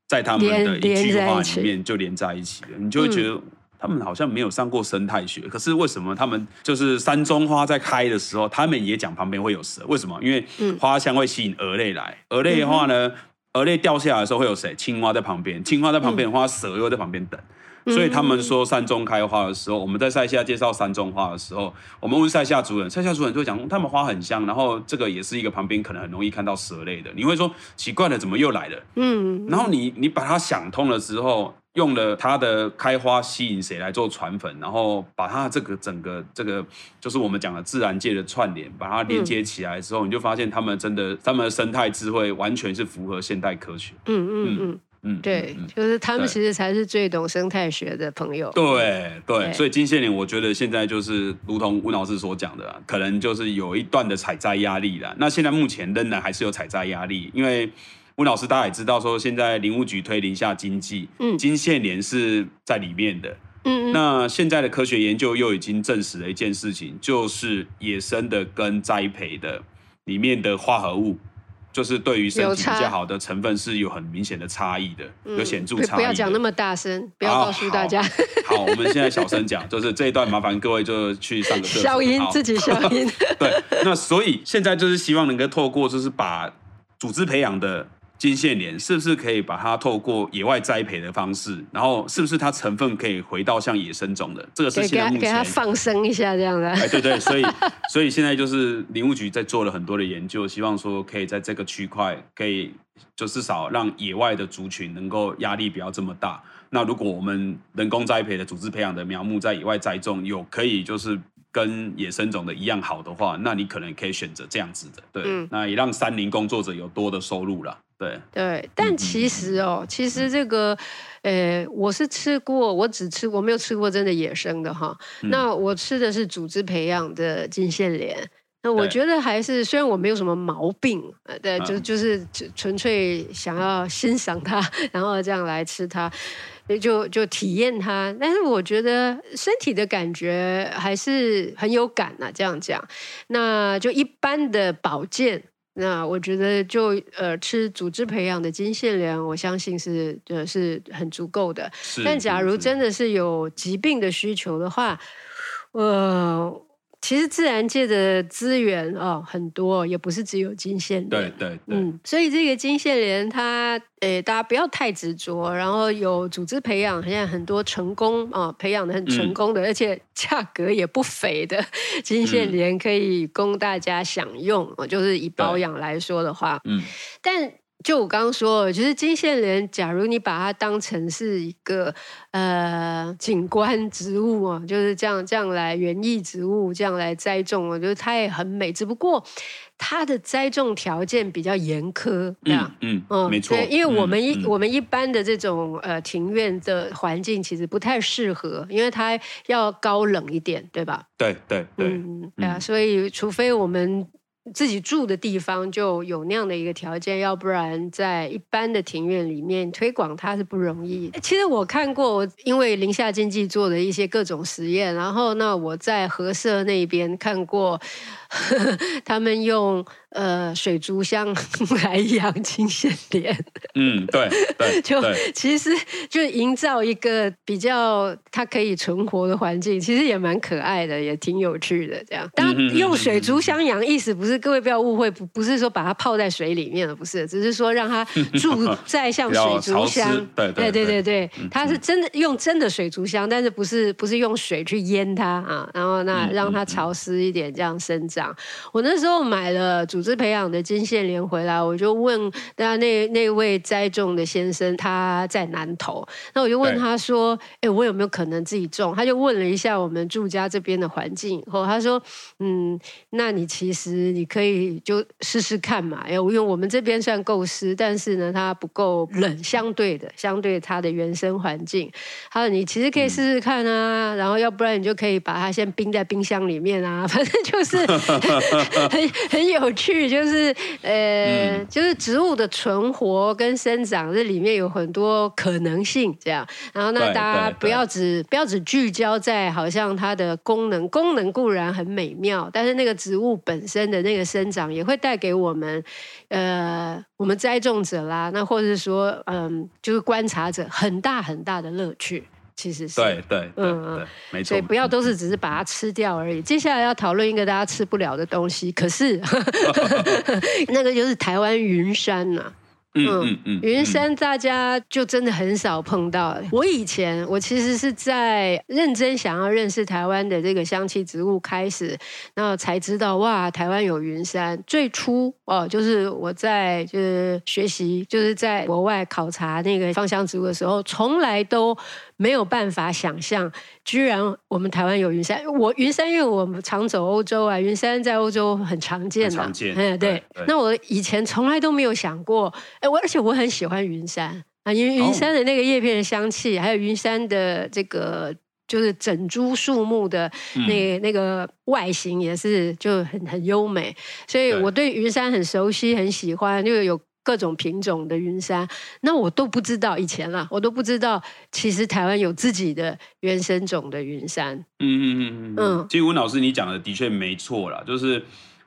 在他们的一句话里面就连在一起了。你就会觉得他们好像没有上过生态学，可是为什么他们就是山中花在开的时候，他们也讲旁边会有蛇？为什么？因为花香会吸引蛾类来，蛾类的话呢，蛾类掉下来的时候会有谁？青蛙在旁边，青蛙在旁边的话，蛇又在旁边等。所以他们说山中开花的时候，我们在赛夏介绍山中花的时候，我们问赛夏族人，赛夏族人就会讲，他们花很香，然后这个也是一个旁边可能很容易看到蛇类的。你会说奇怪了，怎么又来了？嗯，然后你你把它想通了之后，用了它的开花吸引谁来做传粉，然后把它这个整个这个就是我们讲的自然界的串联，把它连接起来之后，你就发现他们真的他们的生态智慧完全是符合现代科学。嗯嗯嗯。嗯，对，就是他们其实才是最懂生态学的朋友。对对，所以金线莲，我觉得现在就是如同温老师所讲的，可能就是有一段的采摘压力了。那现在目前仍然还是有采摘压力，因为温老师大家也知道，说现在林务局推林下经济，嗯，金线莲是在里面的。嗯，那现在的科学研究又已经证实了一件事情，就是野生的跟栽培的里面的化合物。就是对于身体比较好的成分是有很明显的差异的，有显著差异。不要讲那么大声，不要告诉大家。好，我们现在小声讲，就是这一段麻烦各位就去上个厕所。消音，自己消音。对，那所以现在就是希望能够透过，就是把组织培养的。金线莲是不是可以把它透过野外栽培的方式，然后是不是它成分可以回到像野生种的？这个是现在目前给它放生一下这样的。哎，对对，所以 所以现在就是林务局在做了很多的研究，希望说可以在这个区块可以就至少让野外的族群能够压力不要这么大。那如果我们人工栽培的组织培养的苗木在野外栽种，有可以就是。跟野生种的一样好的话，那你可能可以选择这样子的，对，嗯、那也让山林工作者有多的收入了，对。对，但其实哦，嗯、其实这个，呃，我是吃过，我只吃，我没有吃过真的野生的哈。嗯、那我吃的是组织培养的金线莲，那我觉得还是，虽然我没有什么毛病，呃对，就就是纯粹想要欣赏它，然后这样来吃它。就就体验它，但是我觉得身体的感觉还是很有感呐、啊。这样讲，那就一般的保健，那我觉得就呃吃组织培养的金线莲，我相信是呃是很足够的。但假如真的是有疾病的需求的话，呃。其实自然界的资源哦很多，也不是只有金线莲。对对对，嗯，所以这个金线莲它，诶，大家不要太执着。然后有组织培养，现在很多成功啊、哦，培养的很成功的，嗯、而且 价格也不菲的金线莲可以供大家享用。嗯、就是以保养来说的话，嗯，但。就我刚刚说，其实金线莲，假如你把它当成是一个呃景观植物啊，就是这样这样来园艺植物这样来栽种，我觉得它也很美。只不过它的栽种条件比较严苛，这样，嗯嗯，没错，因为我们一、嗯、我们一般的这种呃庭院的环境其实不太适合，因为它要高冷一点，对吧？对对对，嗯，对啊，所以除非我们。自己住的地方就有那样的一个条件，要不然在一般的庭院里面推广它是不容易。其实我看过，因为宁夏经济做的一些各种实验，然后那我在和社那边看过。他们用呃水族箱来养金线莲，嗯，对对，就其实就营造一个比较它可以存活的环境，其实也蛮可爱的，也挺有趣的。这样，当然用水族箱养，意思不是各位不要误会，不不是说把它泡在水里面了，不是，只是说让它 住在像水族箱，对对对对对，它是真的用真的水族箱，但是不是不是用水去淹它啊，然后那让它潮湿一点，这样生长。我那时候买了组织培养的金线莲回来，我就问那那那位栽种的先生，他在南投，那我就问他说：“哎、欸，我有没有可能自己种？”他就问了一下我们住家这边的环境，以后他说：“嗯，那你其实你可以就试试看嘛，因为我们这边算够湿，但是呢，它不够冷，相对的，相对它的原生环境，他说你其实可以试试看啊，嗯、然后要不然你就可以把它先冰在冰箱里面啊，反正就是。”很很有趣，就是呃，嗯、就是植物的存活跟生长，这里面有很多可能性，这样。然后那大家不要只不要只聚焦在好像它的功能，功能固然很美妙，但是那个植物本身的那个生长也会带给我们，呃，我们栽种者啦，那或者是说，嗯、呃，就是观察者很大很大的乐趣。其实是对对嗯嗯，没错，所以不要都是只是把它吃掉而已。接下来要讨论一个大家吃不了的东西，可是 那个就是台湾云山呐。嗯嗯嗯，云山大家就真的很少碰到。我以前我其实是在认真想要认识台湾的这个香气植物开始，然后才知道哇，台湾有云山。最初哦，就是我在就是学习，就是在国外考察那个芳香植物的时候，从来都。没有办法想象，居然我们台湾有云杉。我云杉，因为我们常走欧洲啊，云杉在欧洲很常见的。常见。嗯，对。对，那我以前从来都没有想过，哎，我而且我很喜欢云杉啊，因为云杉的那个叶片的香气，哦、还有云杉的这个就是整株树木的那那个外形也是就很很优美，所以我对云杉很熟悉，很喜欢，就有。各种品种的云杉，那我都不知道以前啦，我都不知道，其实台湾有自己的原生种的云杉。嗯嗯嗯嗯嗯。其实温老师你讲的的确没错啦，就是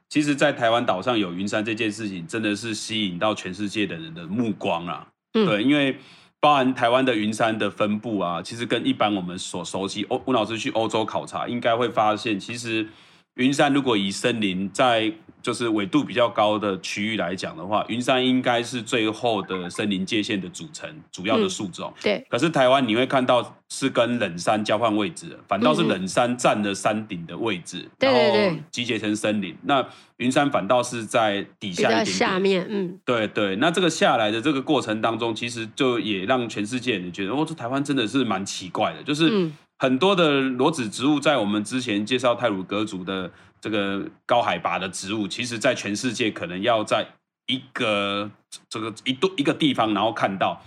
其实，在台湾岛上有云杉这件事情，真的是吸引到全世界的人的目光啊。嗯、对，因为包含台湾的云杉的分布啊，其实跟一般我们所熟悉，欧温老师去欧洲考察，应该会发现，其实云杉如果以森林在就是纬度比较高的区域来讲的话，云山应该是最后的森林界限的组成主要的树种。嗯、对。可是台湾你会看到是跟冷山交换位置，反倒是冷山占了山顶的位置，嗯、然后集结成森林。那云山反倒是在底下一点点下面。嗯。对对，那这个下来的这个过程当中，其实就也让全世界人觉得，哦，这台湾真的是蛮奇怪的，就是很多的裸子植物，在我们之前介绍泰鲁格族的。这个高海拔的植物，其实在全世界可能要在一个这个一度一个地方，然后看到，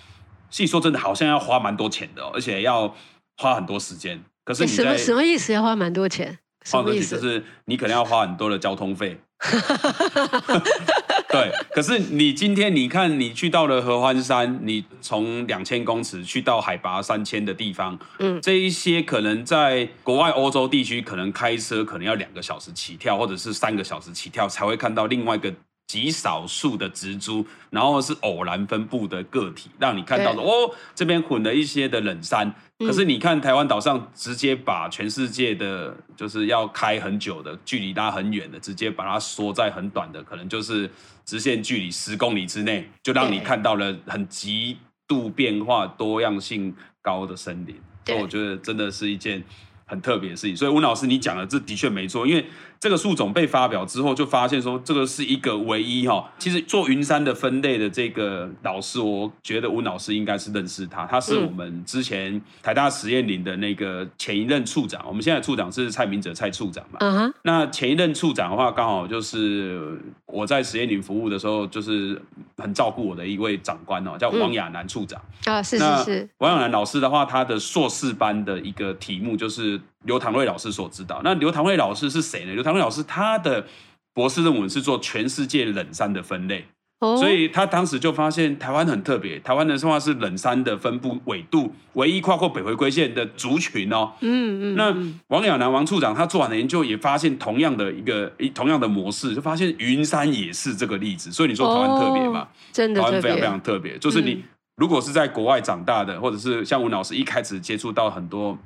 细说真的，好像要花蛮多钱的，而且要花很多时间。可是你什么什么意思？要花蛮多钱？什么意思？就是你可能要花很多的交通费。对，可是你今天你看，你去到了合欢山，你从两千公尺去到海拔三千的地方，嗯，这一些可能在国外欧洲地区，可能开车可能要两个小时起跳，或者是三个小时起跳才会看到另外一个极少数的植株，然后是偶然分布的个体，让你看到说哦，这边混了一些的冷杉。可是你看台湾岛上，直接把全世界的，就是要开很久的距离拉很远的，直接把它缩在很短的，可能就是直线距离十公里之内，就让你看到了很极度变化、多样性高的森林。所以我觉得真的是一件很特别的事情。所以温老师你讲的这的确没错，因为。这个树种被发表之后，就发现说这个是一个唯一哈。其实做云杉的分类的这个老师，我觉得温老师应该是认识他。他是我们之前台大实验林的那个前一任处长。我们现在处长是蔡明哲蔡处长嘛。嗯哼。那前一任处长的话，刚好就是我在实验林服务的时候，就是很照顾我的一位长官哦，叫王亚楠处长。啊，是是是。王亚楠老师的话，他的硕士班的一个题目就是。刘唐瑞老师所知道，那刘唐瑞老师是谁呢？刘唐瑞老师他的博士论文是做全世界冷杉的分类，哦、所以他当时就发现台湾很特别，台湾的话是冷杉的分布纬度唯一跨过北回归线的族群哦。嗯嗯。那王亚楠王处长他做完的研究也发现同样的一个同样的模式，就发现云山也是这个例子。所以你说台湾特别吗？哦、真的，台湾非常非常特别。就是你如果是在国外长大的，或者是像温老师一开始接触到很多。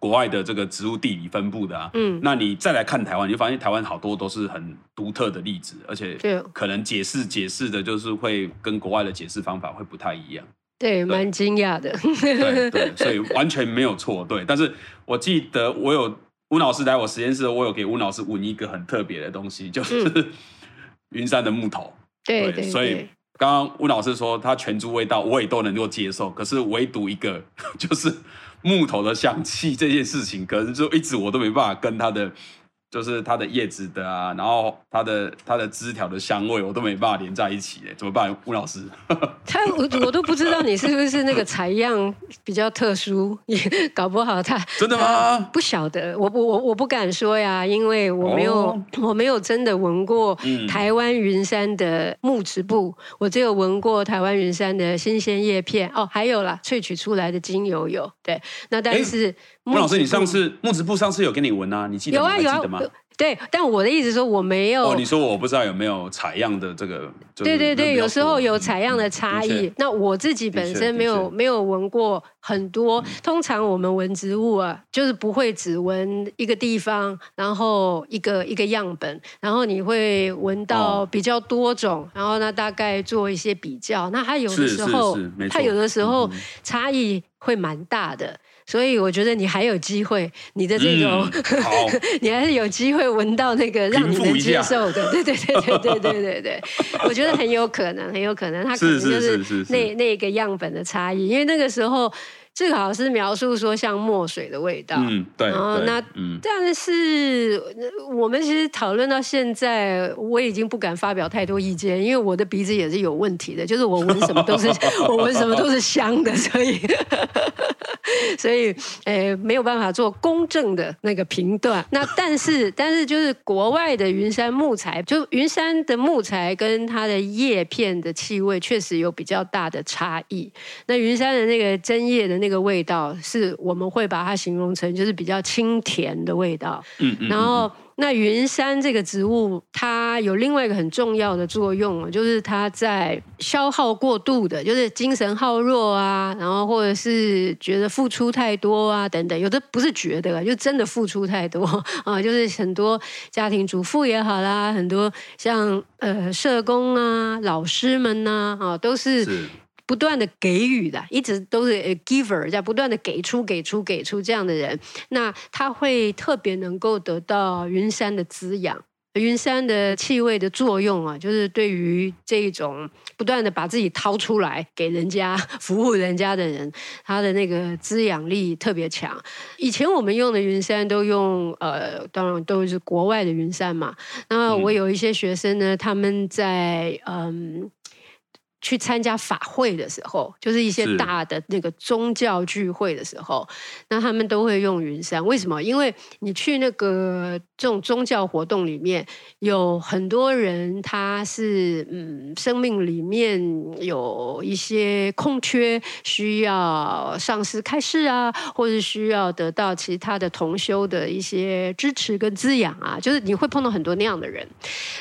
国外的这个植物地理分布的啊，嗯，那你再来看台湾，你就发现台湾好多都是很独特的例子，而且可能解释解释的，就是会跟国外的解释方法会不太一样。对，蛮惊讶的。对对，所以完全没有错。对，但是我记得我有温老师来我实验室，我有给温老师闻一个很特别的东西，就是 云山的木头。对对，对，所以刚刚温老师说他全株味道我也都能够接受，可是唯独一个 就是。木头的香气这件事情，可能就一直我都没办法跟他的，就是它的叶子的啊，然后它的它的枝条的香味，我都没办法连在一起，怎么办，吴老师？他我我都不知道你是不是那个采样比较特殊，也搞不好他 真的吗？不晓得，我不我我不敢说呀，因为我没有、哦、我没有真的闻过台湾云杉的木质部，嗯、我只有闻过台湾云杉的新鲜叶片哦，还有啦，萃取出来的精油有对，那但是。欸温老师，你上次木质部上次有给你闻啊？你记得吗？有啊有啊，记得吗？对，但我的意思说我没有。哦，你说我不知道有没有采样的这个？就是、对对对，有时候有采样的差异。嗯、那我自己本身没有没有闻过很多。通常我们闻植物啊，就是不会只闻一个地方，然后一个一个样本，然后你会闻到比较多种，然后呢大概做一些比较。那它有的时候，它有的时候差异会蛮大的。所以我觉得你还有机会，你的这种，嗯、好。你还是有机会闻到那个让你能接受的，对对对对对对对对，我觉得很有可能，很有可能，它可能就是那是。那，那个样本的差异，因为那个时候。最好是描述说像墨水的味道，嗯，对。然后那，嗯，但是我们其实讨论到现在，我已经不敢发表太多意见，因为我的鼻子也是有问题的，就是我闻什么都是 我闻什么都是香的，所以 所以诶没有办法做公正的那个评断。那但是但是就是国外的云杉木材，就云杉的木材跟它的叶片的气味确实有比较大的差异。那云杉的那个针叶的。那个味道是我们会把它形容成就是比较清甜的味道。嗯嗯。然后那云杉这个植物，它有另外一个很重要的作用，就是它在消耗过度的，就是精神耗弱啊，然后或者是觉得付出太多啊等等，有的不是觉得，就真的付出太多啊，就是很多家庭主妇也好啦，很多像呃社工啊、老师们呐啊，都是。是不断的给予的，一直都是 giver，在不断的给出、给出、给出这样的人，那他会特别能够得到云山的滋养。云杉的气味的作用啊，就是对于这种不断的把自己掏出来给人家服务人家的人，他的那个滋养力特别强。以前我们用的云杉都用呃，当然都是国外的云杉嘛。那我有一些学生呢，他们在嗯。去参加法会的时候，就是一些大的那个宗教聚会的时候，那他们都会用云山。为什么？因为你去那个这种宗教活动里面，有很多人他是嗯，生命里面有一些空缺，需要上师开示啊，或者需要得到其他的同修的一些支持跟滋养啊，就是你会碰到很多那样的人。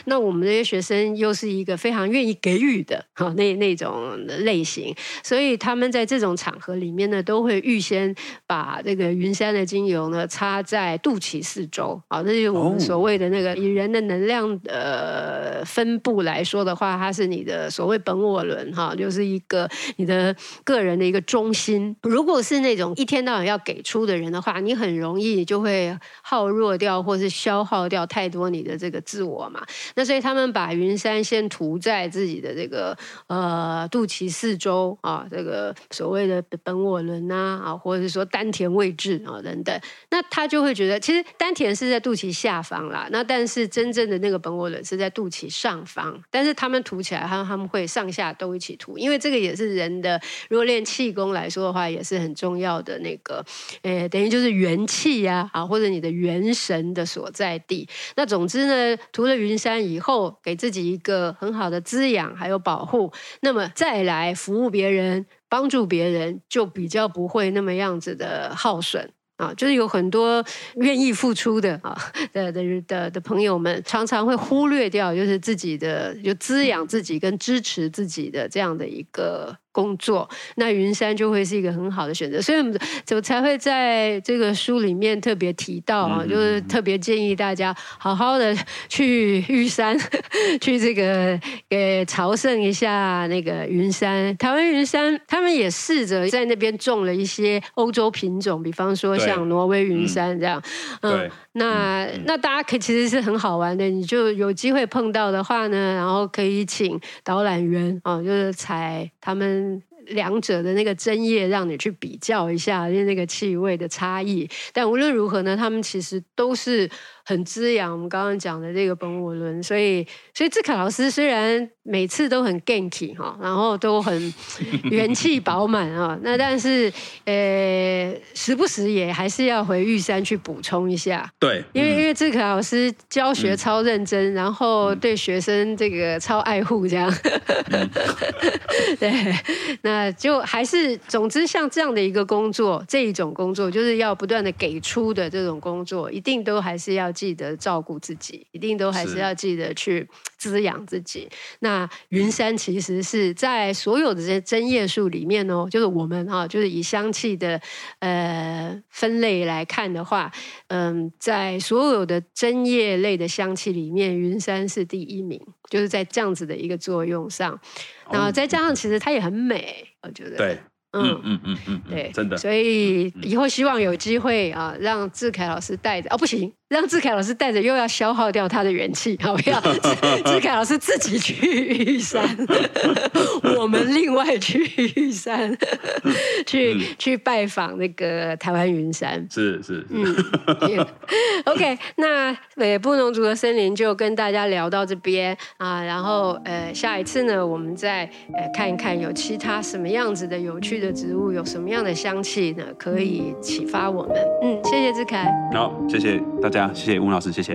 那我们这些学生又是一个非常愿意给予的，好那。那种类型，所以他们在这种场合里面呢，都会预先把这个云杉的精油呢插在肚脐四周啊，这就是我们所谓的那个以人的能量呃分布来说的话，它是你的所谓本我轮哈，就是一个你的个人的一个中心。如果是那种一天到晚要给出的人的话，你很容易就会耗弱掉或是消耗掉太多你的这个自我嘛。那所以他们把云杉先涂在自己的这个呃。呃，肚脐四周啊，这个所谓的本我轮呐啊，或者是说丹田位置啊等等，那他就会觉得，其实丹田是在肚脐下方啦，那但是真正的那个本我轮是在肚脐上方，但是他们涂起来，他他们会上下都一起涂，因为这个也是人的，如果练气功来说的话，也是很重要的那个，诶，等于就是元气呀啊，或者你的元神的所在地。那总之呢，涂了云杉以后，给自己一个很好的滋养还有保护。那么再来服务别人、帮助别人，就比较不会那么样子的耗损啊。就是有很多愿意付出的啊的的的的朋友们，常常会忽略掉，就是自己的就滋养自己跟支持自己的这样的一个。工作，那云山就会是一个很好的选择，所以我们就才会在这个书里面特别提到啊，就是特别建议大家好好的去玉山，去这个给朝圣一下那个云山。台湾云山，他们也试着在那边种了一些欧洲品种，比方说像挪威云山这样。嗯，那那大家可以其实是很好玩的，你就有机会碰到的话呢，然后可以请导览员啊，就是采他们。两者的那个针叶，让你去比较一下，那个气味的差异。但无论如何呢，他们其实都是。很滋养，我们刚刚讲的这个本我轮，所以所以志凯老师虽然每次都很 ganky 哈，然后都很 元气饱满啊，那但是呃时不时也还是要回玉山去补充一下。对，因为因为志凯老师教学超认真，嗯、然后对学生这个超爱护这样。嗯、对，那就还是总之像这样的一个工作，这一种工作就是要不断的给出的这种工作，一定都还是要。记得照顾自己，一定都还是要记得去滋养自己。那云杉其实是在所有的这些针叶树里面哦，就是我们哈，就是以香气的呃分类来看的话，嗯，在所有的针叶类的香气里面，云杉是第一名，就是在这样子的一个作用上。然后再加上，其实它也很美，我觉得。对。嗯嗯嗯嗯，对，真的。所以以后希望有机会啊，让志凯老师带着哦，不行，让志凯老师带着又要消耗掉他的元气，好不要？志凯老师自己去玉山，我们另外去玉山，去去拜访那个台湾云山。是是，嗯。OK，那呃，布农族的森林就跟大家聊到这边啊，然后呃，下一次呢，我们再呃看一看有其他什么样子的有趣的植物有什么样的香气呢？可以启发我们。嗯，谢谢志凯。好，谢谢大家，谢谢吴老师，谢谢。